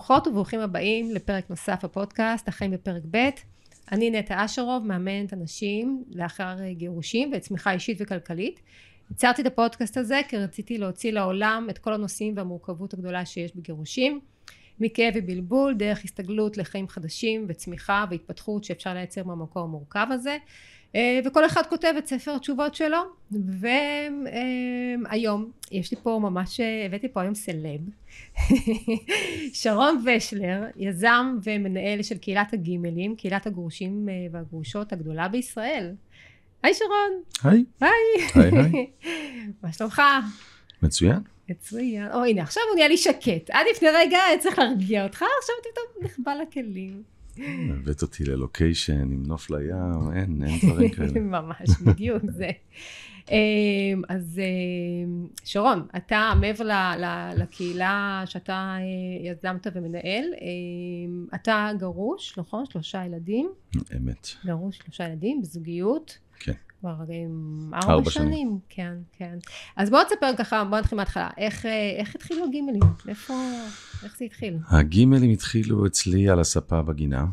ברוכות וברוכים הבאים לפרק נוסף בפודקאסט, החיים בפרק ב'. אני נטע אשרוב, מאמנת אנשים לאחר גירושים וצמיחה אישית וכלכלית. יצרתי את הפודקאסט הזה כי רציתי להוציא לעולם את כל הנושאים והמורכבות הגדולה שיש בגירושים. מכאב ובלבול, דרך הסתגלות לחיים חדשים וצמיחה והתפתחות שאפשר לייצר מהמקום המורכב הזה. אה, וכל אחד כותב את ספר התשובות שלו והיום יש לי פה ממש הבאתי פה היום סלב. שרון ושלר יזם ומנהל של קהילת הגימלים קהילת הגרושים אה, והגרושות הגדולה בישראל. היי שרון. היי. היי. היי מה שלומך? מצוין. מצוין. או הנה עכשיו הוא נהיה לי שקט. עד לפני רגע צריך להרגיע אותך עכשיו פתאום נחבא לכלים הבאת אותי ללוקיישן עם נוף לים, אין, אין דברים כאלה. ממש, בדיוק זה. אמ, אז אמ, שרון, אתה מעבר לקהילה שאתה אה, יזמת ומנהל, אמ, אתה גרוש, נכון? שלושה ילדים. אמת. גרוש, שלושה ילדים, בזוגיות. כן. כבר ארבע, ארבע שנים. שנים. כן, כן. אז בוא תספר ככה, בוא נתחיל מההתחלה. איך, אה, איך התחילו הגימלים? איפה, איך זה התחיל? הגימלים התחילו אצלי על הספה בגינה.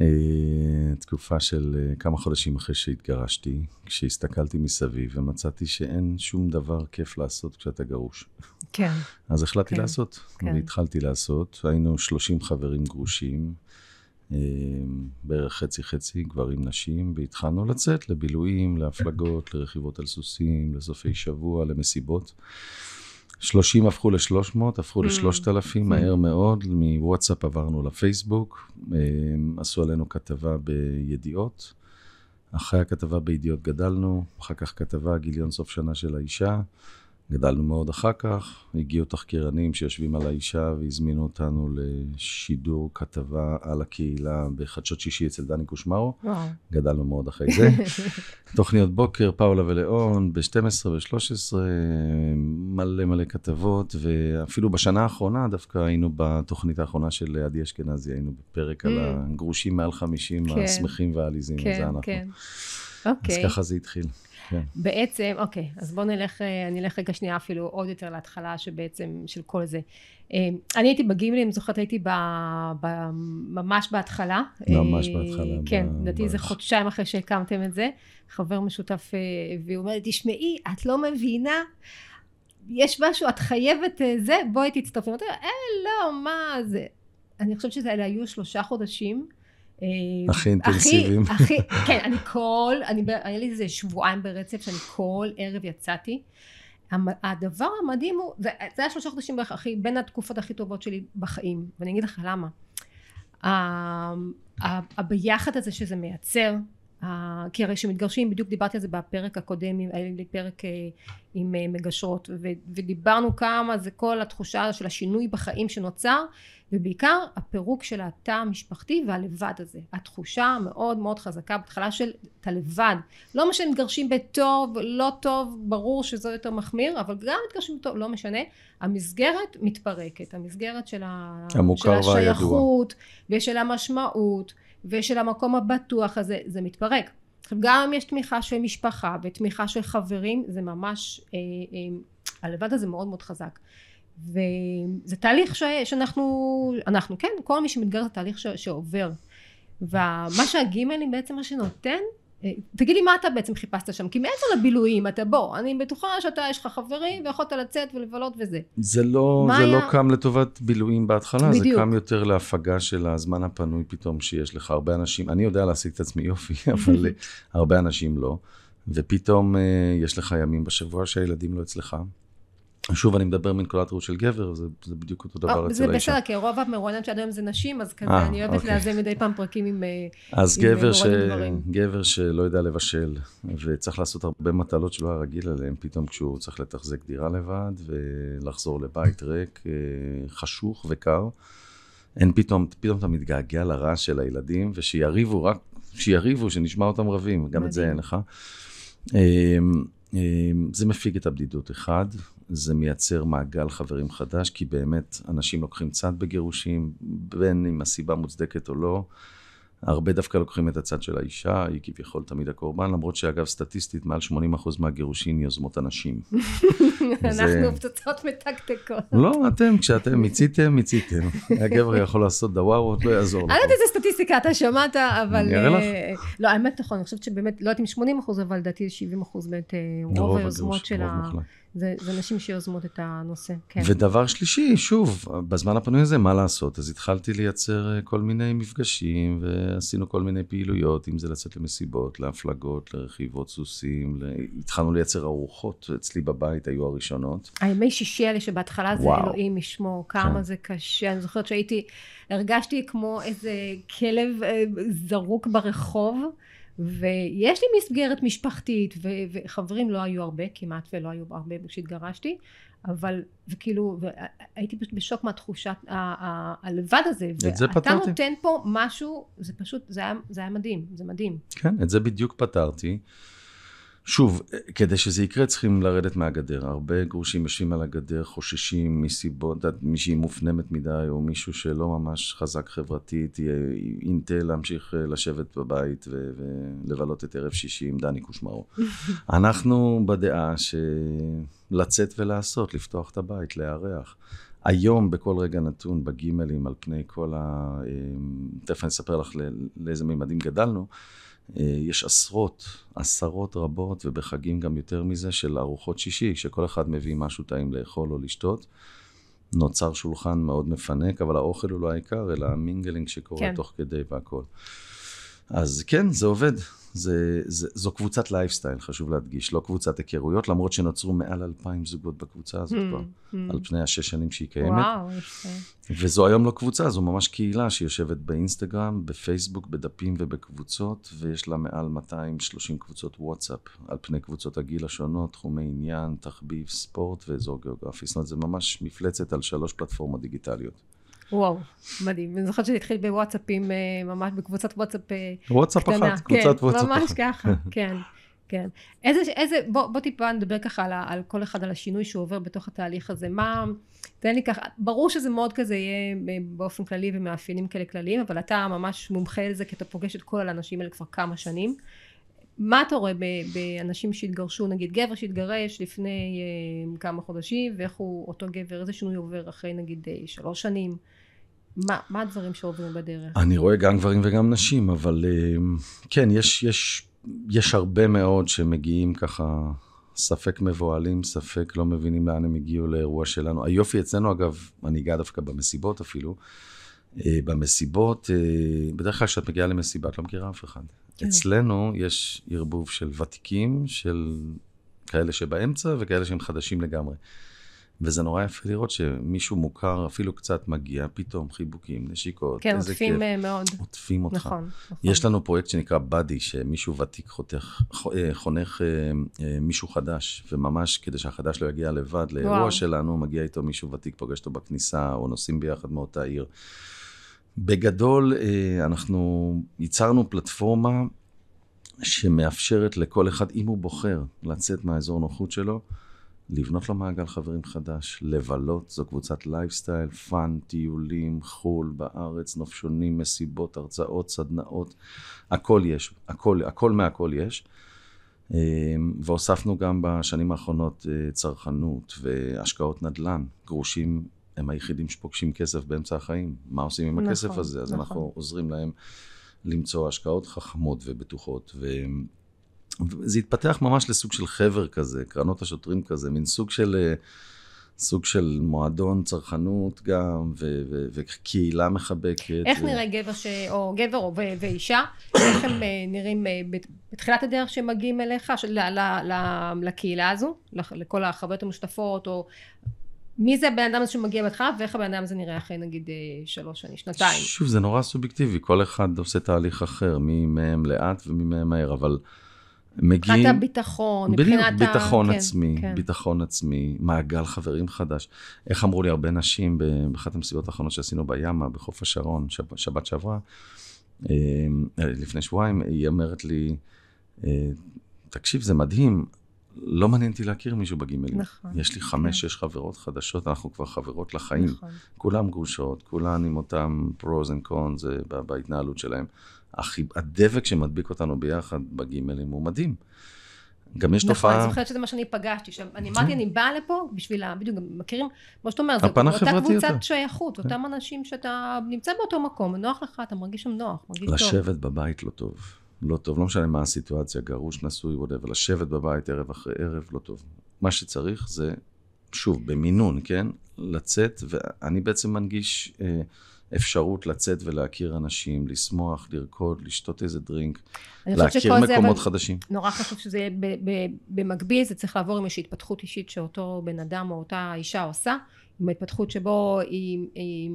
אה, תקופה של אה, כמה חודשים אחרי שהתגרשתי, כשהסתכלתי מסביב ומצאתי שאין שום דבר כיף לעשות כשאתה גרוש. כן. אז החלטתי כן, לעשות, כן. והתחלתי לעשות. היינו 30 חברים גרושים. בערך חצי חצי, גברים נשים, והתחלנו לצאת לבילויים, להפלגות, לרכיבות על סוסים, לסופי שבוע, למסיבות. 30 הפכו ל-300, הפכו ל-3,000, מהר מאוד, מוואטסאפ עברנו לפייסבוק, עשו עלינו כתבה בידיעות. אחרי הכתבה בידיעות גדלנו, אחר כך כתבה גיליון סוף שנה של האישה. גדלנו מאוד אחר כך, הגיעו תחקירנים שיושבים על האישה והזמינו אותנו לשידור כתבה על הקהילה בחדשות שישי אצל דני קושמרו. גדלנו מאוד אחרי זה. תוכניות בוקר, פאולה ולאון, ב-12 ו-13, מלא מלא כתבות, ואפילו בשנה האחרונה דווקא היינו בתוכנית האחרונה של עדי אשכנזי, היינו בפרק על mm. הגרושים מעל 50, כן. השמחים והעליזים, כן, זה אנחנו. כן, אוקיי. אז ככה זה התחיל. כן. בעצם, אוקיי, אז בואו נלך, אה, אני אלך רגע שנייה אפילו עוד יותר להתחלה שבעצם, של כל זה. אה, אני הייתי בגימלים, זוכרת הייתי ב, ב, ממש בהתחלה. ממש אה, בהתחלה. כן, לדעתי. זה חודשיים אחרי שהקמתם את זה. חבר משותף, והוא אומר לי, תשמעי, את לא מבינה, יש משהו, את חייבת זה, בואי תצטרפי. אמרתי, אה, לא, מה זה. אני חושבת שזה היו שלושה חודשים. אה, הכי אינטנסיביים. הכי, כן, אני כל, אני, היה לי איזה שבועיים ברצף שאני כל ערב יצאתי. הדבר המדהים הוא, זה, זה היה שלושה חודשים בערך הכי, בין התקופות הכי טובות שלי בחיים, ואני אגיד לך למה. הביחד הזה שזה מייצר, כי הרי כשמתגרשים, בדיוק דיברתי על זה בפרק הקודם, היה לי פרק אה, עם אה, מגשרות, ודיברנו כמה זה כל התחושה של השינוי בחיים שנוצר, ובעיקר הפירוק של התא המשפחתי והלבד הזה. התחושה המאוד מאוד חזקה בהתחלה של אתה לבד. לא משנה מתגרשים בטוב, לא טוב, ברור שזה יותר מחמיר, אבל גם מתגרשים בטוב, לא משנה. המסגרת מתפרקת, המסגרת של, ה... של השייכות, ושל המשמעות, ושל המקום הבטוח הזה, זה מתפרק. עכשיו גם אם יש תמיכה של משפחה ותמיכה של חברים, זה ממש, אה, אה, הלבד הזה מאוד מאוד חזק. וזה תהליך ש... שאנחנו, אנחנו כן, כל מי שמתגר זה תהליך ש... שעובר. ומה שהגימלים בעצם מה שנותן, תגיד לי מה אתה בעצם חיפשת שם, כי מעצם לבילויים, אתה בוא, אני בטוחה שאתה, יש לך חברים ויכולת לצאת ולבלות וזה. זה לא, זה היה... לא קם לטובת בילויים בהתחלה, בדיוק. זה קם יותר להפגה של הזמן הפנוי פתאום שיש לך הרבה אנשים, אני יודע להשיג את עצמי יופי, אבל הרבה אנשים לא, ופתאום אה, יש לך ימים בשבוע שהילדים לא אצלך. שוב, אני מדבר מנקודת ראות של גבר, זה, זה בדיוק אותו דבר אצל האישה. זה בסדר, כי רוב המרואיינות שעד היום זה נשים, אז כזה, 아, אה, אני אוהבת אוקיי. לאזן מדי פעם פרקים עם אז עם גבר, ש... גבר שלא יודע לבשל, וצריך לעשות הרבה מטלות שלא היה רגיל עליהן, פתאום כשהוא צריך לתחזק דירה לבד, ולחזור לבית ריק, אה, חשוך וקר, אין פתאום, פתאום אתה מתגעגע לרעש של הילדים, ושיריבו, רק שיריבו, שנשמע אותם רבים, גם מדהים. את זה אין לך. אמ, אמ, זה מפיג את הבדידות, אחד. זה מייצר מעגל חברים חדש, כי באמת אנשים לוקחים צד בגירושים, בין אם הסיבה מוצדקת או לא. הרבה דווקא לוקחים את הצד של האישה, היא כביכול תמיד הקורבן, למרות שאגב, סטטיסטית, מעל 80% מהגירושין יוזמות הנשים. אנחנו פצצות מתקתקות. לא, אתם, כשאתם מיציתם, מיציתם. הגבר יכול לעשות דווארות, לא יעזור לך. אני לא יודעת איזה סטטיסטיקה אתה שמעת, אבל... אני אראה לך. לא, האמת נכון, אני חושבת שבאמת, לא יודעת אם 80 אבל לדעתי 70 באמת, רוב היוזמות של ה... זה, זה נשים שיוזמות את הנושא, כן. ודבר שלישי, שוב, בזמן הפנוי הזה, מה לעשות? אז התחלתי לייצר אה, כל מיני מפגשים, ועשינו כל מיני פעילויות, אם זה לצאת למסיבות, להפלגות, לרכיבות סוסים, ל... התחלנו לייצר ארוחות, אצלי בבית היו הראשונות. הימי שישי האלה שבהתחלה זה וואו. אלוהים ישמור, כמה כן. זה קשה. אני זוכרת שהייתי, הרגשתי כמו איזה כלב אה, זרוק ברחוב. ויש לי מסגרת משפחתית ו- וחברים לא היו הרבה כמעט ולא היו הרבה כשהתגרשתי אבל וכאילו הייתי פשוט בשוק מהתחושת הלבד הזה ואתה נותן פה משהו זה פשוט זה היה, זה היה מדהים זה מדהים. כן את זה בדיוק פתרתי שוב, כדי שזה יקרה צריכים לרדת מהגדר. הרבה גרושים יושבים על הגדר, חוששים מסיבות, מישהי מופנמת מדי, או מישהו שלא ממש חזק חברתית, ינטה להמשיך אה, לשבת בבית ולבלות את ערב שישי עם דני קושמרו. אנחנו בדעה שלצאת ולעשות, לפתוח את הבית, לארח. היום בכל רגע נתון בגימלים על פני כל ה... אה, תכף אני אספר לך לאיזה מימדים גדלנו. אה, יש עשרות, עשרות רבות, ובחגים גם יותר מזה, של ארוחות שישי, שכל אחד מביא משהו טעים לאכול או לשתות. נוצר שולחן מאוד מפנק, אבל האוכל הוא לא העיקר, אלא ה mingling שקורה כן. תוך כדי והכל. אז כן, זה עובד. זה, זה, זו קבוצת לייפסטייל, חשוב להדגיש, לא קבוצת היכרויות, למרות שנוצרו מעל אלפיים זוגות בקבוצה הזאת mm, כבר, mm. על פני השש שנים שהיא קיימת. וואו, יפה. וזו היום לא קבוצה, זו ממש קהילה שיושבת באינסטגרם, בפייסבוק, בדפים ובקבוצות, ויש לה מעל 230 קבוצות וואטסאפ, על פני קבוצות הגיל השונות, תחומי עניין, תחביב, ספורט ואזור גיאוגרפי. זאת אומרת, זה ממש מפלצת על שלוש פלטפורמות דיגיטליות. וואו, מדהים. אני זוכרת שזה התחיל בוואטסאפים, אה, ממש בקבוצת וואטסאפ אה, וואטסאפ קטנה. וואטסאפ אחת, קבוצת כן, וואטסאפ אחת. ממש ככה, כן. כן. איזה, איזה, בוא, בוא טיפה נדבר ככה על, על כל אחד, על השינוי שהוא עובר בתוך התהליך הזה. מה, תן לי ככה, ברור שזה מאוד כזה יהיה באופן כללי ומאפיינים כאלה כלליים, אבל אתה ממש מומחה לזה, כי אתה פוגש את כל האנשים האלה כבר כמה שנים. מה אתה רואה באנשים שהתגרשו, נגיד גבר שהתגרש לפני אה, כמה חודשים, ואיך הוא, אותו גבר, איזה שינוי עובר אחרי נגיד אה, שלוש שנים? מה, מה הדברים שעוברים בדרך? אני רואה גם גברים וגם נשים, אבל אה, כן, יש, יש, יש הרבה מאוד שמגיעים ככה, ספק מבוהלים, ספק לא מבינים לאן הם הגיעו לאירוע שלנו. היופי אצלנו, אגב, אני אגע דווקא במסיבות אפילו, אה, במסיבות, אה, בדרך כלל כשאת מגיעה למסיבה, את לא מכירה אף אחד. כן. אצלנו יש ערבוב של ותיקים, של כאלה שבאמצע וכאלה שהם חדשים לגמרי. וזה נורא יפה לראות שמישהו מוכר, אפילו קצת מגיע, פתאום חיבוקים, נשיקות, כן, איזה כיף. כן, עוטפים אה, מאוד. עוטפים אותך. נכון, נכון. יש לנו פרויקט שנקרא באדי, שמישהו ותיק חותך, אה, חונך אה, מישהו חדש, וממש כדי שהחדש לא יגיע לבד לאירוע וואו. שלנו, מגיע איתו מישהו ותיק, פוגש אותו בכניסה, או נוסעים ביחד מאותה עיר. בגדול, אנחנו ייצרנו פלטפורמה שמאפשרת לכל אחד, אם הוא בוחר לצאת מהאזור נוחות שלו, לבנות לו מעגל חברים חדש, לבלות, זו קבוצת lifestyle, fun, טיולים, חו"ל, בארץ, נופשונים, מסיבות, הרצאות, סדנאות, הכל יש, הכל, הכל מהכל יש. אמ, והוספנו גם בשנים האחרונות אה, צרכנות והשקעות נדל"ן. גרושים הם היחידים שפוגשים כסף באמצע החיים. מה עושים עם נכון, הכסף הזה? אז נכון. אנחנו עוזרים להם למצוא השקעות חכמות ובטוחות. זה התפתח ממש לסוג של חבר כזה, קרנות השוטרים כזה, מין סוג של, אה, סוג של מועדון צרכנות גם, ו- ו- וקהילה מחבקת. איך ו... נראה גבר, ש... או גבר או ואישה, איך הם אה, נראים אה, בתחילת הדרך שהם מגיעים אליך, ל- ל- ל- לקהילה הזו, לכל החוויות המשותפות, או מי זה הבן אדם הזה שמגיע בהתחלה, ואיך הבן אדם הזה נראה אחרי נגיד שלוש שנים, שנתיים. שוב, זה נורא סובייקטיבי, כל אחד עושה תהליך אחר, מי מהם לאט ומי מהם מהר, אבל... מגיעים... מבחינת הביטחון, מבחינת ה... ביטחון עצמי, כן. ביטחון עצמי, מעגל חברים חדש. איך אמרו לי הרבה נשים באחת המסיבות האחרונות שעשינו בימה, בחוף השרון, שב, שבת שעברה, אה, לפני שבועיים, היא אומרת לי, אה, תקשיב, זה מדהים, לא מעניין אותי להכיר מישהו בגימלים. נכון. יש לי חמש, כן. שש חברות חדשות, אנחנו כבר חברות לחיים. נכון. כולן גרושות, כולן עם אותם pros and cons בהתנהלות שלהם. הדבק שמדביק אותנו ביחד בגימלים הוא מדהים. גם יש נכון, תופעה... נכון, אני זוכרת שזה מה שאני פגשתי שם. אני אמרתי, אני באה לפה בשביל, ה... בדיוק, מכירים, כמו שאתה אומר, זו אותה קבוצת. שייכות, כן. אותם אנשים שאתה נמצא באותו מקום, נוח לך, אתה מרגיש שם נוח, מרגיש טוב. לשבת בבית לא טוב. לא טוב, לא משנה מה הסיטואציה, גרוש, נשוי, whatever, לשבת בבית ערב אחרי ערב לא טוב. מה שצריך זה, שוב, במינון, כן? לצאת, ואני בעצם מנגיש אה, אפשרות לצאת ולהכיר אנשים, לשמוח, לרקוד, לשתות איזה דרינק, להכיר זה, מקומות אבל חדשים. נורא חשוב שזה יהיה ב- ב- במקביל, זה צריך לעבור עם איזושהי התפתחות אישית שאותו בן אדם או אותה אישה עושה, עם ההתפתחות שבו היא, היא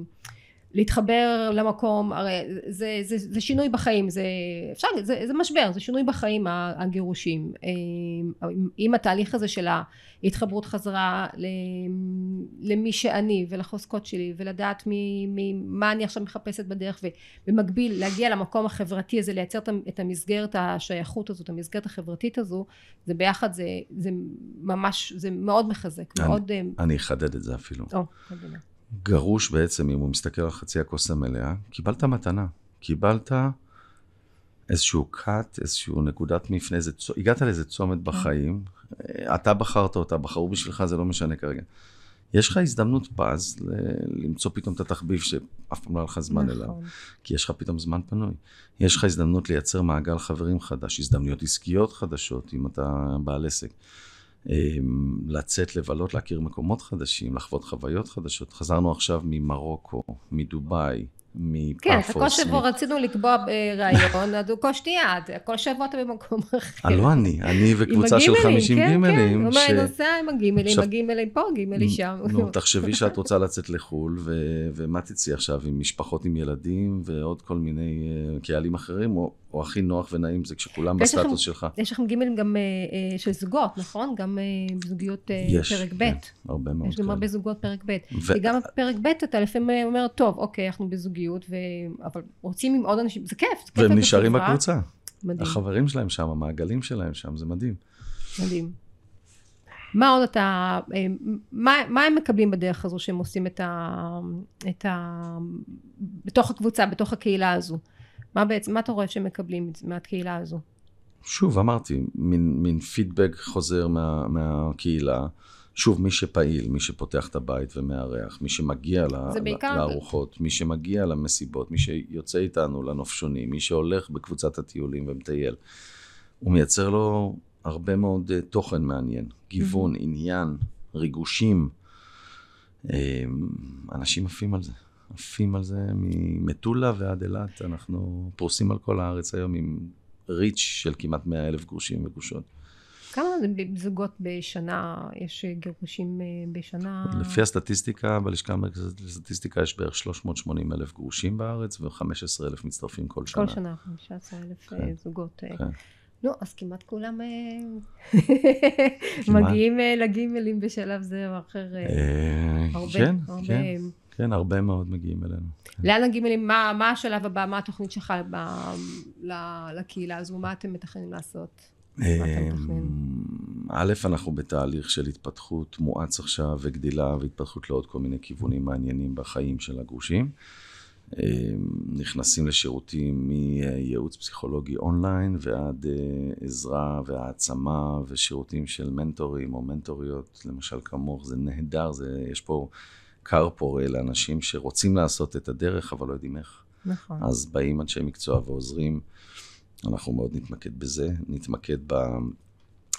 להתחבר למקום, הרי זה, זה, זה שינוי בחיים, זה, אפשר, זה, זה משבר, זה שינוי בחיים הגירושים. אה, עם התהליך הזה של ההתחברות חזרה למי שאני ולחוזקות שלי ולדעת מי, מי, מה אני עכשיו מחפשת בדרך ובמקביל להגיע למקום החברתי הזה, לייצר את המסגרת השייכות הזאת, המסגרת החברתית הזו, זה ביחד, זה, זה ממש, זה מאוד מחזק, אני, מאוד... אני אחדד את זה אפילו. או, קדימה. גרוש בעצם, אם הוא מסתכל על חצי הכוס המלאה, קיבלת מתנה. קיבלת איזשהו cut, איזשהו נקודת מפנה, איזה, הגעת לאיזה צומת בחיים, אתה בחרת אותה, בחרו בשבילך, זה לא משנה כרגע. יש לך הזדמנות פז ל- למצוא פתאום את התחביב שאף פעם לא היה לך זמן נכון. אליו, כי יש לך פתאום זמן פנוי. יש לך הזדמנות לייצר מעגל חברים חדש, הזדמנויות עסקיות חדשות, אם אתה בעל עסק. אמ, לצאת, לבלות, להכיר מקומות חדשים, לחוות חוויות חדשות. חזרנו עכשיו ממרוקו, מדובאי, מפאפוס. את כל שבוע מ- רצינו לקבוע ראיון, אז הוא כל שנייה, כל שבוע אתה במקום אחר. אה, לא אני, אני עם וקבוצה של הגימלים, 50 כן, גימלים. כן, הוא אומר, אני נוסע עם הגימלים, הגימלים פה, הגימלים שם. נו, תחשבי שאת רוצה לצאת לחו"ל, ומה תצאי עכשיו עם משפחות עם ילדים ועוד כל מיני אה, קהלים אחרים, או, הכי נוח ונעים זה כשכולם בסטטוס שלך. יש לכם גימלים גם אה, אה, של זוגות, נכון? גם אה, זוגיות אה, יש, פרק ב'. כן, הרבה מאוד יש גם. הרבה זוגות פרק ב'. ו- כי גם בפרק ב' אתה לפעמים אומר, טוב, אוקיי, אנחנו בזוגיות, ו... אבל רוצים עם עוד אנשים, זה כיף, זה כיף. והם נשארים. בקבוצה. מדהים, החברים שלהם שם, המעגלים שלהם שם, זה מדהים. מדהים. מה עוד אתה, אה, מה, מה הם מקבלים בדרך הזו שהם עושים את ה... את ה... בתוך הקבוצה, בתוך הקהילה הזו? מה בעצם, מה אתה רואה שהם מקבלים מהקהילה הזו? שוב, אמרתי, מין, מין פידבק חוזר מה, מהקהילה. שוב, מי שפעיל, מי שפותח את הבית ומארח, מי שמגיע ל- לארוחות, מי שמגיע למסיבות, מי שיוצא איתנו לנופשונים, מי שהולך בקבוצת הטיולים ומטייל, הוא מייצר לו הרבה מאוד אה, תוכן מעניין, גיוון, עניין, ריגושים. אה, אנשים עפים על זה, עפים על זה ממטולה ועד אילת, אנחנו פרוסים על כל הארץ היום עם ריץ' של כמעט 100 אלף גרושים וגרושות. כמה זוגות בשנה, יש גירושים אה, בשנה? לפי הסטטיסטיקה, בלשכה המרכזית לסטטיסטיקה יש בערך 380 אלף גרושים בארץ ו-15 אלף מצטרפים כל שנה. כל שנה, 15 אלף כן. זוגות. אה. כן. נו, אז כמעט כולם אה. מגיעים אה, לגימלים בשלב זה או אחר. אה, אה, הרבה, כן, הרבה. כן, כן, הרבה מאוד מגיעים אלינו. לאן הגימלים, מה מה השלב הבא, מה התוכנית שלך לקהילה הזו, מה אתם מתכננים לעשות? אמ, א', אנחנו בתהליך של התפתחות מואץ עכשיו וגדילה והתפתחות לעוד כל מיני כיוונים מעניינים בחיים של הגרושים. אמ, נכנסים לשירותים מייעוץ פסיכולוגי אונליין ועד אה, עזרה והעצמה ושירותים של מנטורים או מנטוריות, למשל כמוך, זה נהדר, זה, יש פה כר פורה לאנשים שרוצים לעשות את הדרך אבל לא יודעים איך. נכון. אז באים אנשי מקצוע ועוזרים. אנחנו מאוד נתמקד בזה, נתמקד ב,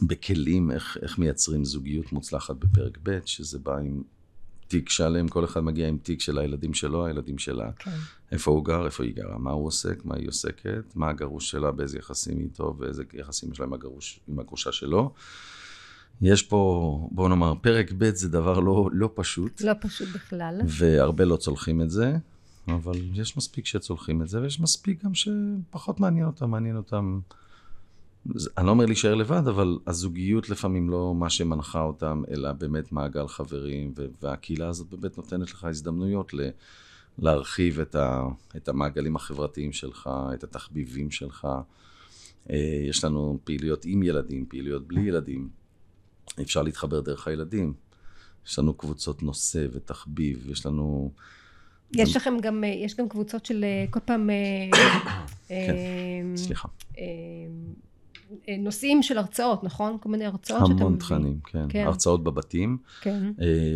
בכלים, איך, איך מייצרים זוגיות מוצלחת בפרק ב', שזה בא עם תיק שלם, כל אחד מגיע עם תיק של הילדים שלו, הילדים שלה, כן. איפה הוא גר, איפה היא גרה, מה הוא עוסק, מה היא עוסקת, מה הגרוש שלה, באיזה יחסים היא איתו, ואיזה יחסים יש לה עם, הגרוש, עם הגרושה שלו. יש פה, בואו נאמר, פרק ב' זה דבר לא, לא פשוט. לא פשוט בכלל. והרבה לא צולחים את זה, אבל יש מספיק שצולחים את זה, ויש מספיק גם שפחות מעניין אותם, מעניין אותם... אני לא אומר להישאר לבד, אבל הזוגיות לפעמים לא מה שמנחה אותם, אלא באמת מעגל חברים, והקהילה הזאת באמת נותנת לך הזדמנויות ל- להרחיב את, ה- את המעגלים החברתיים שלך, את התחביבים שלך. אה, יש לנו פעילויות עם ילדים, פעילויות בלי ילדים. אפשר להתחבר דרך הילדים. יש לנו קבוצות נושא ותחביב, יש לנו יש לכם גם, יש גם קבוצות של כל פעם... כן, סליחה. נושאים של הרצאות, נכון? כל מיני הרצאות שאתה מביא. המון תכנים, כן. כן. הרצאות בבתים. כן.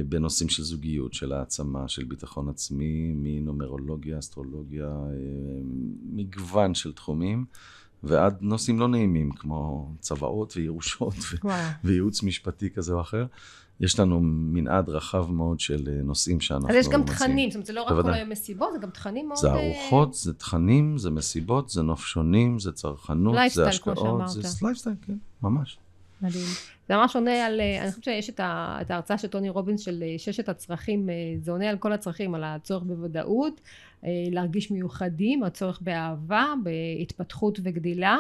בנושאים של זוגיות, של העצמה, של ביטחון עצמי, מנומרולוגיה, אסטרולוגיה, מגוון של תחומים. ועד נושאים לא נעימים, כמו צוואות וירושות וייעוץ משפטי כזה או אחר. יש לנו מנעד רחב מאוד של אה, נושאים שאנחנו מציעים. אז יש גם תכנים, זאת אומרת, זה לא רק כל היום מסיבות, זה גם תכנים מאוד... זה אה, ארוחות, זה תכנים, זה מסיבות, זה נופשונים, זה צרכנות, זה השקעות, זה לייפסטייל, כן, ממש. מדהים. זה ממש עונה על, אה, אני חושבת שיש את, את ההרצאה של טוני רובינס של ששת הצרכים, זה עונה על כל הצרכים, על הצורך בוודאות, להרגיש מיוחדים, הצורך באהבה, בהתפתחות וגדילה.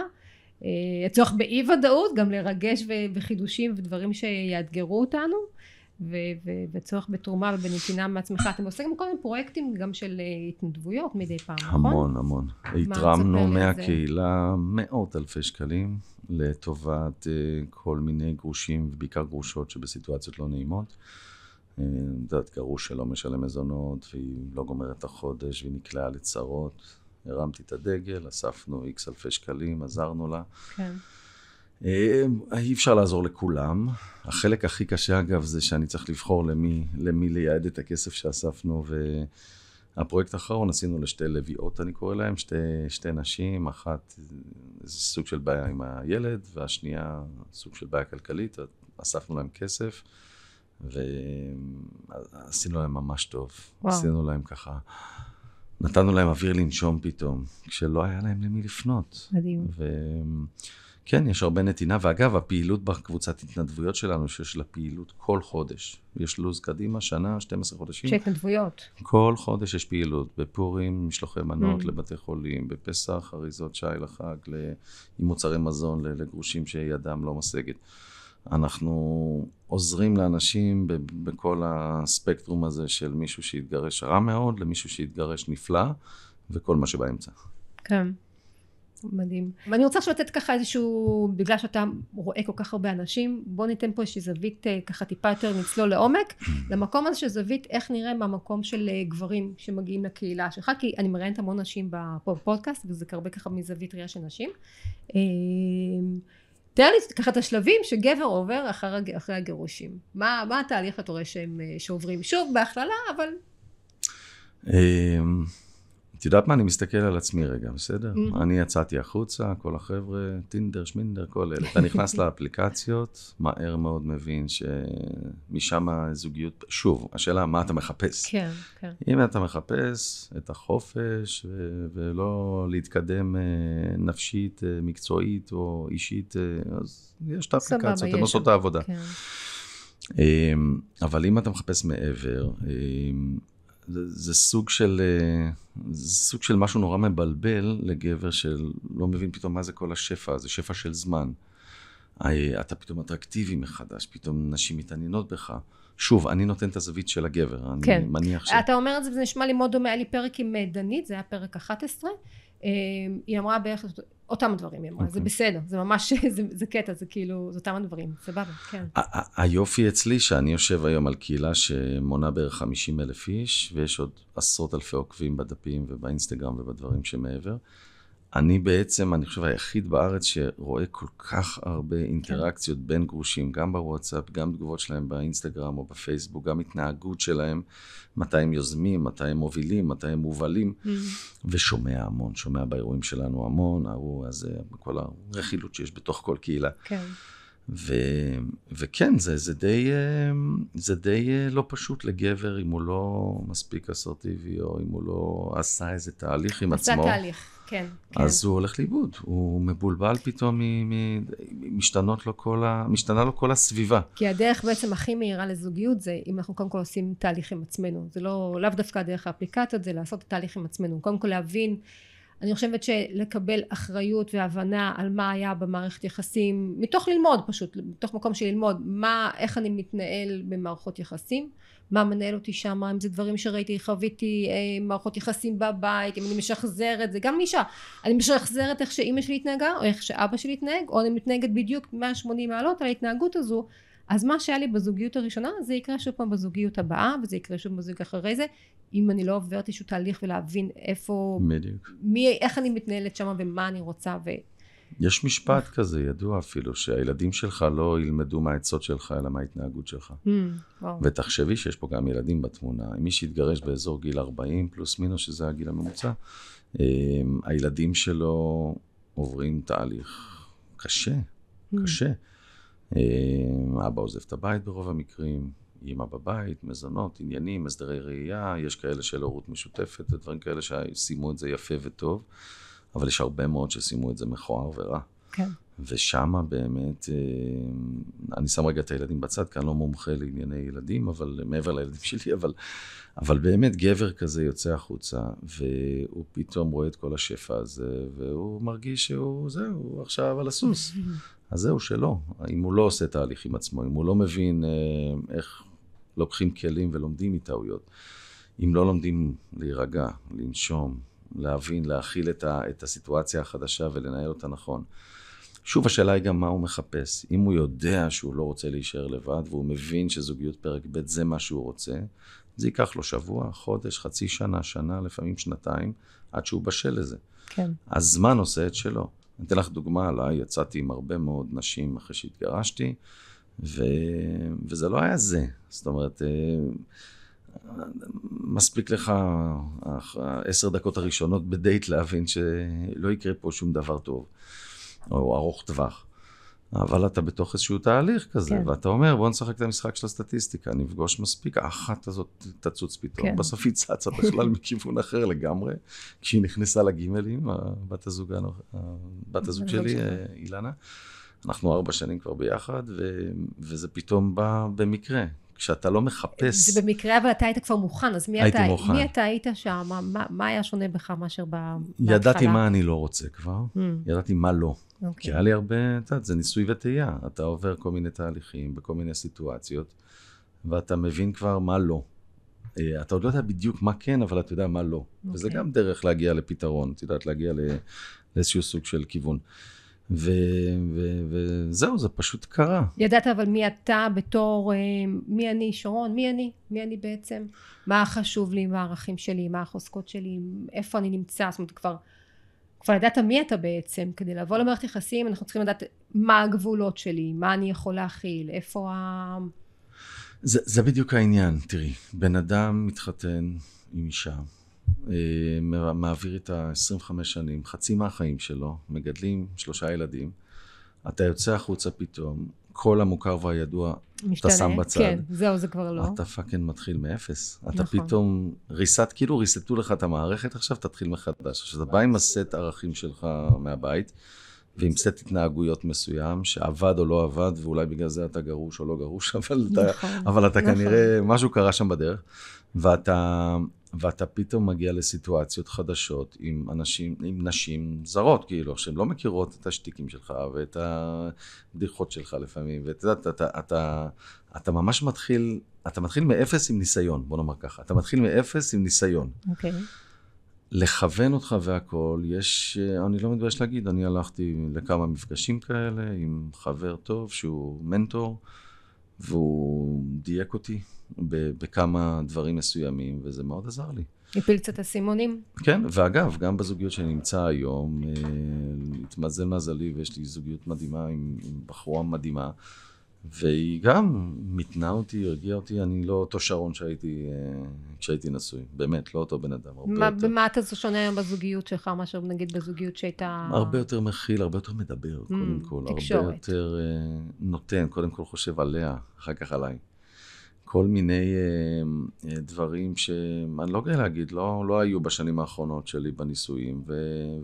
אה, הצורך באי ודאות גם לרגש וחידושים ודברים שיאתגרו אותנו וצורך בתרומה ובנתינה מעצמך. אתם עושים כל מיני פרויקטים גם של אה, התנדבויות מדי פעם נכון? המון המון. התרמנו מהקהילה מאות אלפי שקלים לטובת אה, כל מיני גרושים ובעיקר גרושות שבסיטואציות לא נעימות. את יודעת גרוש שלא משלם מזונות והיא לא גומרת את החודש והיא נקלעה לצרות הרמתי את הדגל, אספנו איקס אלפי שקלים, עזרנו לה. כן. אה, אי אפשר לעזור לכולם. החלק הכי קשה אגב זה שאני צריך לבחור למי, למי לייעד את הכסף שאספנו והפרויקט האחרון עשינו לשתי לביאות אני קורא להם, שתי, שתי נשים, אחת זה סוג של בעיה עם הילד והשנייה סוג של בעיה כלכלית, אספנו להם כסף ועשינו להם ממש טוב. וואו. עשינו להם ככה נתנו להם אוויר לנשום פתאום, כשלא היה להם למי לפנות. מדהים. וכן, יש הרבה נתינה, ואגב, הפעילות בקבוצת התנדבויות שלנו, שיש לה פעילות כל חודש. יש לו"ז קדימה, שנה, 12 חודשים. שהתנדבויות. כל חודש יש פעילות. בפורים, משלוחי מנות mm. לבתי חולים, בפסח, אריזות שי לחג, עם מוצרי מזון לגרושים שידם לא משגת. אנחנו עוזרים לאנשים בכל הספקטרום הזה של מישהו שהתגרש רע מאוד, למישהו שהתגרש נפלא, וכל מה שבאמצע. כן. מדהים. ואני רוצה עכשיו לתת ככה איזשהו, בגלל שאתה רואה כל כך הרבה אנשים, בוא ניתן פה איזושהי זווית אה, ככה טיפה יותר נצלול לעומק, למקום הזה של זווית, איך נראה מהמקום של אה, גברים שמגיעים לקהילה שלך, כי אני מראיינת המון נשים בפודקאסט, וזה הרבה ככה מזווית ראייה של נשים. תאר לי ככה את השלבים שגבר עובר אחרי, אחרי הגירושים. מה, מה התהליך אתה רואה שהם אה, שעוברים? שוב, בהכללה, אבל... את יודעת מה? אני מסתכל על עצמי רגע, בסדר? Mm-hmm. אני יצאתי החוצה, כל החבר'ה, טינדר, שמינדר, כל אלה. אתה נכנס לאפליקציות, מהר מאוד מבין שמשם הזוגיות... שוב, השאלה, מה אתה מחפש? כן, כן. אם אתה מחפש את החופש ו- ולא להתקדם אה, נפשית, אה, מקצועית או אישית, אה, אז יש את האפליקציות, הן עושות את העבודה. כן. אבל אם אתה מחפש מעבר, זה, זה סוג של, אה, זה סוג של משהו נורא מבלבל לגבר שלא מבין פתאום מה זה כל השפע, זה שפע של זמן. אה, אתה פתאום אטרקטיבי מחדש, פתאום נשים מתעניינות בך. שוב, אני נותן את הזווית של הגבר, אני כן. מניח ש... אתה אומר את זה, וזה נשמע לי מאוד דומה, היה לי פרק עם אה, דנית, זה היה פרק 11, היא אמרה בערך אותם דברים היא אמרה, okay. זה אוקיי. בסדר, זה ממש, זה, זה קטע, זה כאילו, זה אותם הדברים, סבבה, כן. היופי אצלי שאני יושב היום על קהילה שמונה בערך 50 אלף איש, ויש עוד עשרות אלפי עוקבים בדפים ובאינסטגרם ובדברים שמעבר. אני בעצם, אני חושב, היחיד בארץ שרואה כל כך הרבה אינטראקציות כן. בין גרושים, גם בוואטסאפ, גם תגובות שלהם באינסטגרם או בפייסבוק, גם התנהגות שלהם, מתי הם יוזמים, מתי הם מובילים, מתי הם מובלים, mm-hmm. ושומע המון, שומע באירועים שלנו המון, ההוא הזה, כל הרכילות שיש בתוך כל קהילה. כן. ו, וכן, זה, זה, די, זה די לא פשוט לגבר אם הוא לא מספיק אסרטיבי, או אם הוא לא עשה איזה תהליך עם עצמו. עשה תהליך. כן, כן. אז הוא הולך לאיבוד, הוא מבולבל פתאום, משתנות לו כל ה... משתנה לו כל הסביבה. כי הדרך בעצם הכי מהירה לזוגיות זה אם אנחנו קודם כל עושים תהליך עם עצמנו. זה לא, לאו דווקא דרך האפליקציות, זה לעשות תהליך עם עצמנו. קודם כל להבין אני חושבת שלקבל אחריות והבנה על מה היה במערכת יחסים, מתוך ללמוד פשוט, מתוך מקום של ללמוד, מה, איך אני מתנהל במערכות יחסים, מה מנהל אותי שם, אם זה דברים שראיתי, חוויתי אה, מערכות יחסים בבית, אם אני משחזרת, זה גם אישה, אני משחזרת איך שאימא שלי התנהגה, או איך שאבא שלי התנהג, או אני מתנהגת בדיוק 180 מעלות על ההתנהגות הזו, אז מה שהיה לי בזוגיות הראשונה זה יקרה שוב פעם בזוגיות הבאה וזה יקרה שוב בזוגיות אחרי זה אם אני לא עוברת איזשהו תהליך ולהבין איפה בדיוק מי, איך אני מתנהלת שם ומה אני רוצה ו... יש משפט כזה ידוע אפילו שהילדים שלך לא ילמדו מהעצות שלך אלא מההתנהגות שלך Mm, וואו. ותחשבי שיש פה גם ילדים בתמונה מי שהתגרש באזור גיל 40 פלוס מינוס שזה הגיל הממוצע אה, הילדים שלו עוברים תהליך קשה Mm. קשה. אבא עוזב את הבית ברוב המקרים, אמא בבית, מזונות, עניינים, הסדרי ראייה, יש כאלה של הורות משותפת ודברים כאלה שסיימו את זה יפה וטוב, אבל יש הרבה מאוד שסיימו את זה מכוער ורע. כן. ושמה באמת, אה, אני שם רגע את הילדים בצד, כי אני לא מומחה לענייני ילדים, אבל מעבר לילדים שלי, אבל, אבל באמת גבר כזה יוצא החוצה, והוא פתאום רואה את כל השפע הזה, והוא מרגיש שהוא, זהו, הוא עכשיו על הסוס. אז זהו, שלא. אם הוא לא עושה תהליך עם עצמו, אם הוא לא מבין אה, איך לוקחים כלים ולומדים מטעויות, אם לא לומדים להירגע, לנשום, להבין, להכיל את, ה, את הסיטואציה החדשה ולנהל אותה נכון. שוב, השאלה היא גם מה הוא מחפש. אם הוא יודע שהוא לא רוצה להישאר לבד, והוא מבין שזוגיות פרק ב' זה מה שהוא רוצה, זה ייקח לו שבוע, חודש, חצי שנה, שנה, לפעמים שנתיים, עד שהוא בשל לזה. כן. הזמן עושה את שלו. אני אתן לך דוגמה עליי, יצאתי עם הרבה מאוד נשים אחרי שהתגרשתי, ו... וזה לא היה זה. זאת אומרת, אה, מספיק לך העשר דקות הראשונות בדייט להבין שלא יקרה פה שום דבר טוב, או ארוך טווח. אבל אתה בתוך איזשהו תהליך כזה, כן. ואתה אומר, בוא נשחק את המשחק של הסטטיסטיקה, נפגוש מספיק, האחת הזאת תצוץ פתאום, כן. בסוף היא צצה בכלל מכיוון אחר לגמרי. כשהיא נכנסה לגימלים, בת הזוג, בת הזוג שלי, אה, אילנה, אנחנו ארבע שנים כבר ביחד, ו- וזה פתאום בא במקרה. כשאתה לא מחפש, זה במקרה, אבל אתה היית כבר מוכן, אז מי אתה, מוכן. מי אתה היית שם? מה, מה, היה שונה בך מאשר בהתחלה? ידעתי מה אני לא רוצה כבר, Mm, ידעתי מה לא. כי אוקיי. היה לי הרבה, את יודעת, זה ניסוי וטעייה. אתה עובר כל מיני תהליכים בכל מיני סיטואציות, ואתה מבין כבר מה לא. אה, אתה עוד לא יודע בדיוק מה כן, אבל אתה יודע מה לא. וזה אוקיי. גם דרך להגיע לפתרון, את יודעת, להגיע לאיזשהו סוג של כיוון. ו- ו- וזהו, זה פשוט קרה. ידעת אבל מי אתה בתור, אה, מי אני, שרון? מי אני? מי אני בעצם? מה חשוב לי, מה הערכים שלי, מה החוזקות שלי, איפה אני נמצא? זאת אומרת, כבר, כבר ידעת מי אתה בעצם. כדי לבוא למערכת יחסים, אנחנו צריכים לדעת מה הגבולות שלי, מה אני יכול להכיל, איפה ה... זה, זה בדיוק העניין, תראי, בן אדם מתחתן עם אישה, אה, מע- מעביר איתה 25 שנים, חצי מהחיים שלו, מגדלים שלושה ילדים, אתה יוצא החוצה פתאום, כל המוכר והידוע, משתנה. שם בצד. כן, זהו, זה כבר לא. אתה fucking מתחיל מאפס. אתה נכון. פתאום, reset, כאילו ריסטו לך את המערכת עכשיו, תתחיל מחדש. עכשיו, אתה בא עם הסט ערכים שלך מהבית, ועם סט התנהגויות מסוים, שעבד או לא עבד, ואולי בגלל זה אתה גרוש או לא גרוש, אבל אתה, נכון. אבל אתה נכון. כנראה, משהו קרה שם בדרך, ואתה, ואתה פתאום מגיע לסיטואציות חדשות עם אנשים, עם נשים זרות, כאילו, שהן לא מכירות את השטיקים שלך ואת הבדיחות שלך לפעמים, ואת יודעת, אתה, אתה, אתה, אתה ממש מתחיל, אתה מתחיל מאפס עם ניסיון, בוא נאמר ככה, אתה מתחיל מאפס עם ניסיון. אוקיי. לכוון אותך והכול, יש, אני לא מתבייש להגיד, אני הלכתי לכמה מפגשים כאלה עם חבר טוב שהוא מנטור, והוא דייק אותי בכמה דברים מסוימים, וזה מאוד עזר לי. הפיל קצת אסימונים? כן, ואגב, גם בזוגיות שאני נמצא היום, אה, התמזל מזלי ויש לי זוגיות מדהימה עם, עם בחורה מדהימה, והיא גם מיתנה אותי, הרגיעה אותי, אני לא אותו שרון שהייתי אה, כשהייתי נשוי, באמת, לא אותו בן אדם, הרבה מה- יותר. במה אתה שונה היום בזוגיות שלך מאשר נגיד בזוגיות שהייתה... הרבה יותר מכיל, הרבה יותר מדבר, קודם כל. הרבה תקשורת. יותר אה, נותן, קודם כל חושב עליה, אחר כך עליי. כל מיני אה, אה, דברים שאני לא גאה להגיד, לא, לא היו בשנים האחרונות שלי בנישואים, ו,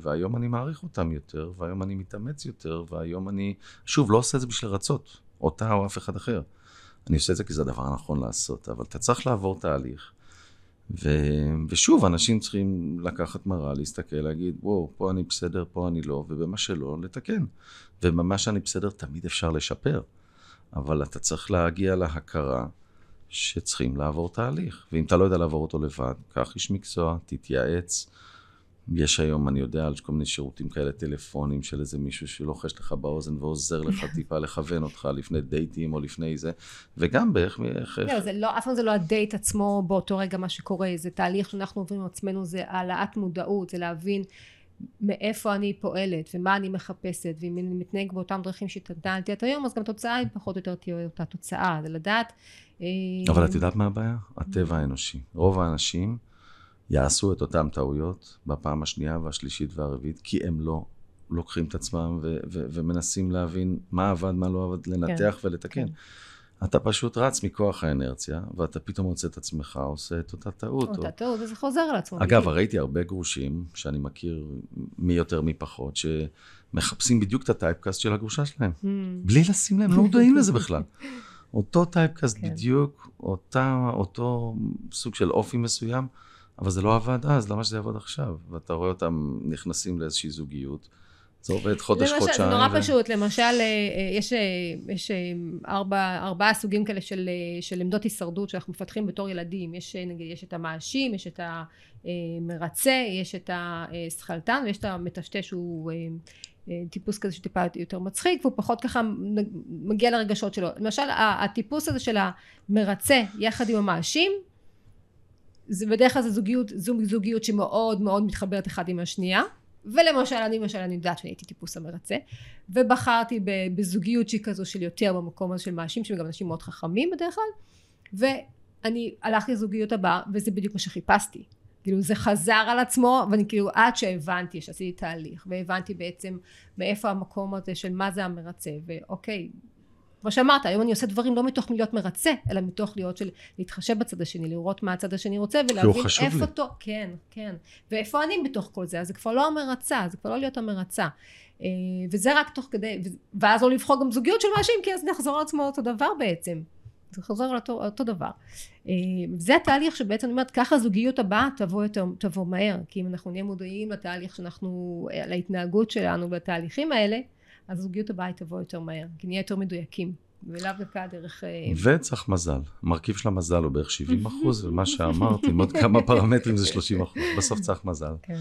והיום אני מעריך אותם יותר, והיום אני מתאמץ יותר, והיום אני, שוב, לא עושה את זה בשביל לרצות, אותה או אף אחד אחר. אני עושה את זה כי זה הדבר הנכון לעשות, אבל אתה צריך לעבור תהליך. ו... ושוב, אנשים צריכים לקחת מראה, להסתכל, להגיד, וואו, פה אני בסדר, פה אני לא, ובמה שלא, לתקן. ובמה שאני בסדר, תמיד אפשר לשפר. אבל אתה צריך להגיע להכרה שצריכים לעבור תהליך. ואם אתה לא יודע לעבור אותו לבד, קח איש מקצוע, תתייעץ, יש היום, אני יודע, על כל מיני שירותים כאלה טלפונים של איזה מישהו שלוחש לך באוזן ועוזר לך טיפה לכוון אותך לפני דייטים או לפני זה, וגם באיך... איך... לא, זה לא, אף פעם זה לא הדייט עצמו באותו רגע מה שקורה, זה תהליך שאנחנו עוברים עם עצמנו, זה העלאת מודעות, זה להבין מאיפה אני פועלת ומה אני מחפשת, ואם אני מתנהג באותם דרכים שהתנהלתי עד היום, אז גם התוצאה היא פחות או יותר תהיה אותה תוצאה, זה לדעת... אה, אבל את יודעת מה הבעיה? הטבע האנושי. רוב האנשים... יעשו את אותן טעויות בפעם השנייה והשלישית והרביעית, כי הם לא לוקחים את עצמם ו- ו- ומנסים להבין מה עבד, מה לא עבד, לנתח כן, ולתקן. כן. אתה פשוט רץ מכוח האנרציה, ואתה פתאום מוצא את עצמך עושה את אותה טעות. אותה או... טעות, וזה חוזר על עצמו. אגב, ראיתי הרבה גרושים, שאני מכיר מי יותר מי פחות, שמחפשים בדיוק את הטייפקאסט של הגרושה שלהם. Mm. בלי לשים להם, לא מודעים לזה בכלל. אותו טייפקאסט כן. בדיוק, אותה, אותו סוג של אופי מסוים. אבל זה לא עבד אז, למה שזה יעבוד עכשיו? ואתה רואה אותם נכנסים לאיזושהי זוגיות, זה עובד חודש, למשל, חודשיים. זה נורא ו... פשוט, למשל, אה, אה, יש, אה, יש ארבע, ארבעה סוגים כאלה של, של עמדות הישרדות שאנחנו מפתחים בתור ילדים. יש, נגיד, יש את המאשים, יש את המרצה, יש את הסכלתן ויש את המטשטש שהוא... טיפוס כזה שטיפה יותר מצחיק והוא פחות ככה מגיע לרגשות שלו למשל הטיפוס הזה של המרצה יחד עם המאשים זה בדרך כלל זה זוגיות, זוג זוגיות שמאוד מאוד מתחברת אחד עם השנייה ולמשל אני למשל אני יודעת שאני הייתי טיפוס המרצה ובחרתי בזוגיות שהיא כזו של יותר במקום הזה של מאשים שהם גם אנשים מאוד חכמים בדרך כלל ואני הלכתי לזוגיות הבאה וזה בדיוק מה שחיפשתי. כאילו זה חזר על עצמו ואני כאילו עד שהבנתי שעשיתי תהליך והבנתי בעצם מאיפה המקום הזה של מה זה המרצה ואוקיי כמו שאמרת, היום אני עושה דברים לא מתוך להיות מרצה, אלא מתוך להיות של להתחשב בצד השני, לראות מה הצד השני רוצה, ולהבין איפה אותו, כן, כן, ואיפה אני בתוך כל זה, אז זה כבר לא המרצה, זה כבר לא להיות המרצה. אה, וזה רק תוך כדי, ואז לא לבחור גם זוגיות של מאשים, כי אז נחזור על עצמו אותו דבר בעצם. זה חוזר על אותו, אותו דבר. אה, זה התהליך שבעצם אני אומרת, ככה הזוגיות הבאה תבוא יותר, תבוא מהר, כי אם אנחנו נהיה מודעים לתהליך שאנחנו, להתנהגות שלנו בתהליכים האלה, אז הזוגיות הבאה תבוא יותר מהר, כי נהיה יותר מדויקים. ולאו דווקא דרך... אה, וצריך מזל. מרכיב של המזל הוא בערך 70 אחוז, ומה שאמרתי, עם עוד כמה פרמטרים זה 30 אחוז. בסוף צריך מזל. כן,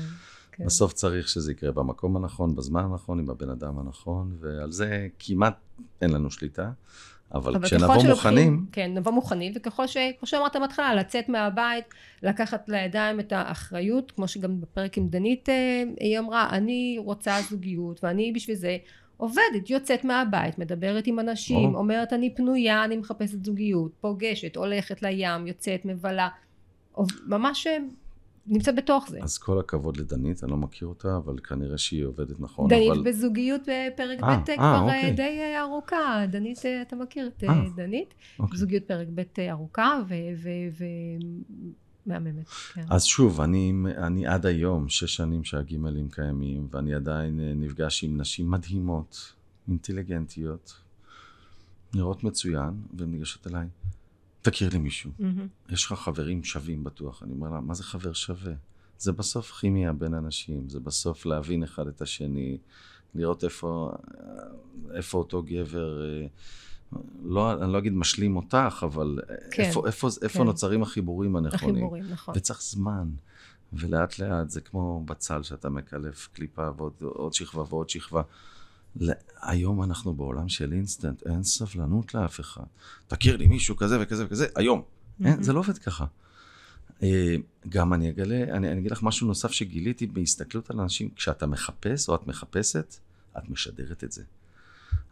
כן. בסוף צריך שזה יקרה במקום הנכון, בזמן הנכון, עם הבן אדם הנכון, ועל זה כמעט אין לנו שליטה. אבל, אבל כשנבוא שלוקחים, מוכנים... כן, נבוא מוכנים, וככל ש... כמו שאמרת בהתחלה, לצאת מהבית, לקחת לידיים את האחריות, כמו שגם בפרק עם דנית אה, היא אמרה, אני רוצה זוגיות, ואני בשביל זה עובדת, יוצאת מהבית, מדברת עם אנשים, או. אומרת אני פנויה, אני מחפשת זוגיות, פוגשת, הולכת לים, יוצאת, מבלה, ממש אה, נמצאת בתוך זה. אז כל הכבוד לדנית, אני לא מכיר אותה, אבל כנראה שהיא עובדת נכון. דנית אבל... בזוגיות בפרק ב' אה, כבר אוקיי. די ארוכה. דנית, אתה מכיר את דנית? אוקיי. זוגיות פרק ב' ארוכה, ו... ו-, ו- מהממת, כן. אז שוב, אני, אני עד היום, שש שנים שהגימלים קיימים, ואני עדיין אה, נפגש עם נשים מדהימות, אינטליגנטיות, נראות מצוין, והן ניגשות אליי, תכיר לי מישהו. Mm-hmm. יש לך חברים שווים בטוח. אני אומר לה, מה זה חבר שווה? זה בסוף כימיה בין אנשים, זה בסוף להבין אחד את השני, לראות איפה, איפה אותו גבר... אה, לא, אני לא אגיד משלים אותך, אבל כן, איפה, איפה, כן. איפה נוצרים החיבורים הנכונים. החיבורים, נכון. וצריך זמן. ולאט לאט זה כמו בצל שאתה מקלף קליפה ועוד שכבה ועוד שכבה. היום אנחנו בעולם של אינסטנט, אין סבלנות לאף אחד. תכיר לי מישהו כזה וכזה וכזה, היום. Mm-hmm. אין, זה לא עובד ככה. אה, גם אני אגלה, אני, אני אגיד לך משהו נוסף שגיליתי בהסתכלות על אנשים, כשאתה מחפש או את מחפשת, את משדרת את זה.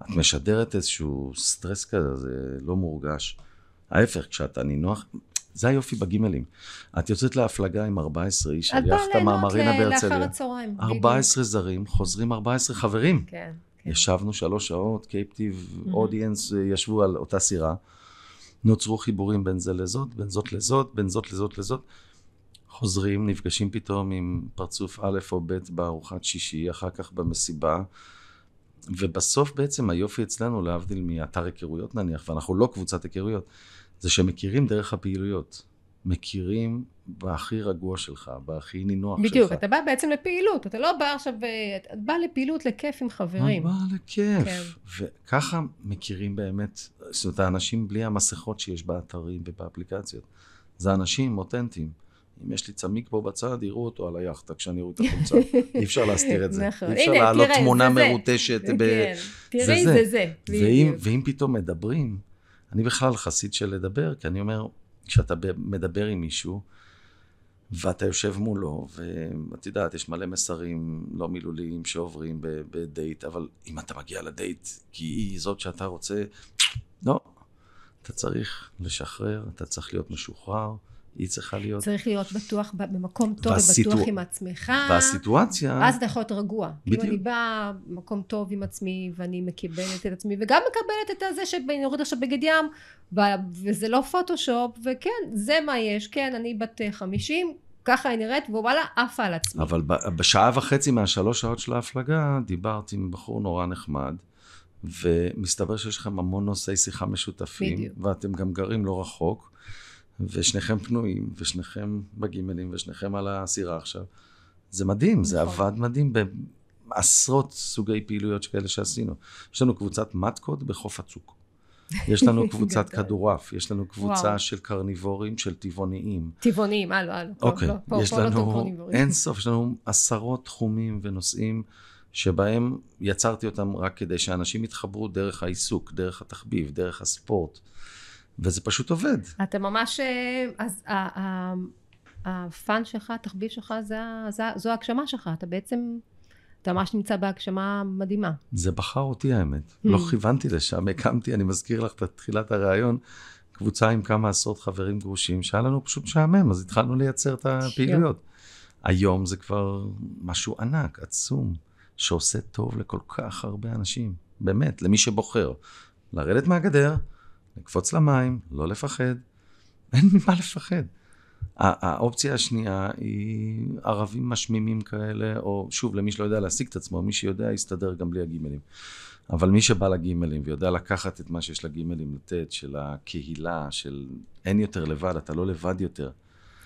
את משדרת איזשהו סטרס כזה, זה לא מורגש. ההפך, כשאתה נינוח, זה היופי בגימלים. את יוצאת להפלגה עם 14 איש על יאכטה מהמרינה בהרצליה. לאחר הצהריים. 14 זרים, חוזרים 14 חברים. כן. כן. ישבנו שלוש שעות, קייפטיב, אודיאנס, ישבו על אותה סירה. נוצרו חיבורים בין זה לזאת, בין זאת לזאת, בין זאת לזאת לזאת. חוזרים, נפגשים פתאום עם פרצוף א' או ב' בארוחת שישי, אחר כך במסיבה. ובסוף בעצם היופי אצלנו, להבדיל מאתר היכרויות נניח, ואנחנו לא קבוצת היכרויות, זה שמכירים דרך הפעילויות. מכירים בהכי רגוע שלך, בהכי נינוח בדיוק, שלך. בדיוק, אתה בא בעצם לפעילות, אתה לא בא עכשיו, אתה בא לפעילות לכיף עם חברים. אתה בא לכיף, כן. וככה מכירים באמת, זאת אומרת, האנשים בלי המסכות שיש באתרים ובאפליקציות. זה אנשים אותנטיים, אם יש לי צמיג פה בצד, יראו אותו על היאכטה כשאני את החולצה. אי אפשר להסתיר את זה. נכון. אי אפשר להעלות תמונה. מרוטשת. כן. תראי, זה זה. ואם, פתאום מדברים, אני בכלל חסיד של לדבר, כי אני אומר, כשאתה מדבר עם מישהו, ואתה יושב מולו, ואת יודעת, יש מלא מסרים לא מילוליים שעוברים בדייט, אבל אם אתה מגיע לדייט כי היא זאת שאתה רוצה, לא. אתה צריך לשחרר, אתה צריך להיות משוחרר, היא צריכה להיות... צריך להיות בטוח במקום טוב והסיטו- ובטוח עם עצמך. והסיטואציה... אז אתה יכול להיות רגוע. כאילו בדיוק. אני באה במקום טוב עם עצמי, ואני מקבלת את עצמי, וגם מקבלת את הזה שאני אוריד עכשיו בגד ים, וזה לא פוטושופ, וכן, זה מה יש. כן, אני בת אה, 50, ככה היא נראית, ווואלה, עפה על עצמי. אבל בשעה וחצי מהשלוש שעות של ההפלגה, דיברתי עם בחור נורא נחמד, ומסתבר שיש לכם המון נושאי שיחה משותפים, בדיוק. ואתם גם גרים לא רחוק, ושניכם פנויים, ושניכם בגימלים, ושניכם על הסירה עכשיו. זה מדהים, זה נכון. עבד מדהים בעשרות סוגי פעילויות כאלה שעשינו. יש לנו קבוצת מתקות בחוף הצוק. יש לנו קבוצת. כדורעף, יש לנו קבוצה וואו. של קרניבורים, של טבעוניים. טבעוניים, הלו, הלו. פה, אוקיי, לא, פה, יש פה לא לנו. אין סוף, יש לנו עשרות תחומים ונושאים שבהם יצרתי אותם רק כדי שאנשים יתחברו דרך העיסוק, דרך התחביב, דרך הספורט, וזה פשוט עובד. אתה ממש, אה, אז הפאן שלך, התחביב שלך, זה זה זו ההגשמה שלך. אתה בעצם, אתה ממש נמצא בהגשמה מדהימה. זה בחר אותי האמת, Hmm. לא כיוונתי לשם, הקמתי, אני מזכיר לך את תחילת הראיון, קבוצה עם כמה עשרות חברים גרושים, שהיה לנו פשוט משעמם, אז התחלנו לייצר את הפעילויות. היום זה כבר משהו ענק, עצום, שעושה טוב לכל כך הרבה אנשים, באמת, למי שבוחר. לרדת מהגדר, לקפוץ למים, לא לפחד, אין ממה לפחד. האופציה השנייה היא ערבים משמימים כאלה, או שוב, למי שלא יודע להשיג את עצמו, מי שיודע יסתדר גם בלי הגימלים. אבל מי שבא לגימלים ויודע לקחת את מה שיש לגימלים לתת, של הקהילה, של אין יותר לבד, אתה לא לבד יותר.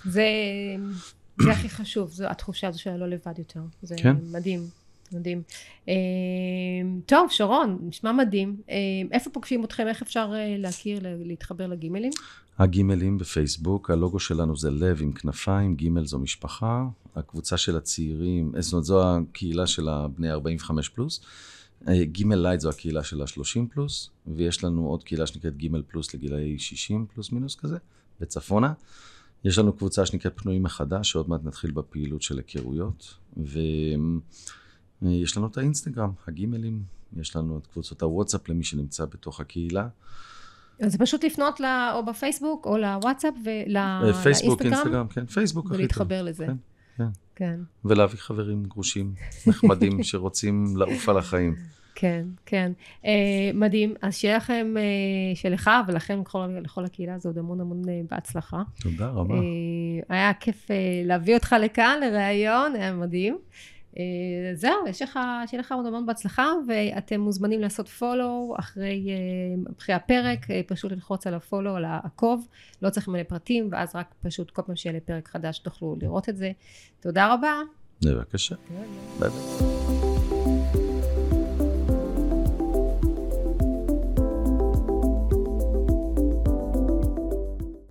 זה, זה הכי חשוב, זו התחושה הזו של לא לבד יותר. זה כן. מדהים, מדהים. אה, טוב, שרון, נשמע מדהים. אה, איפה פוגשים אתכם? איך אפשר אה, להכיר, לה- להתחבר לגימלים? הגימלים בפייסבוק, הלוגו שלנו זה לב עם כנפיים, גימל זו משפחה, הקבוצה של הצעירים, אה, זאת אומרת זו הקהילה של הבני 45 פלוס, אה, גימל Light זו הקהילה של ה-30 פלוס, ויש לנו עוד קהילה שנקראת גימל פלוס לגילאי 60 פלוס מינוס כזה, בצפונה. יש לנו קבוצה שנקראת פנויים מחדש, שעוד מעט נתחיל בפעילות של היכרויות, ויש לנו את האינסטגרם, הגימלים, יש לנו את קבוצות הוואטסאפ למי שנמצא בתוך הקהילה. אז זה פשוט לפנות ל- או בפייסבוק או לוואטסאפ אה, פייסבוק, ולאינסטגרם אינסטגרם, כן, פייסבוק הכי טוב. ולהתחבר לזה. כן, כן. כן, ולהביא חברים גרושים נחמדים שרוצים לעוף על החיים. כן, כן. אה, מדהים. אז שיהיה לכם, אה, שלך ולכם, לכל, לכל הקהילה הזו, עוד המון המון אה, בהצלחה. תודה רבה. אה, היה כיף אה, להביא אותך לכאן לראיון, היה מדהים. אה, זהו, יש לך, שיהיה לך עוד המון בהצלחה, ואתם מוזמנים לעשות פולו אחרי, אה, אחרי הפרק, אה, פשוט ללחוץ על הפולו, על העקוב, לא צריך מלא פרטים, ואז רק פשוט כל פעם שיהיה לפרק חדש תוכלו לראות את זה. תודה רבה. בבקשה. ביי ביי.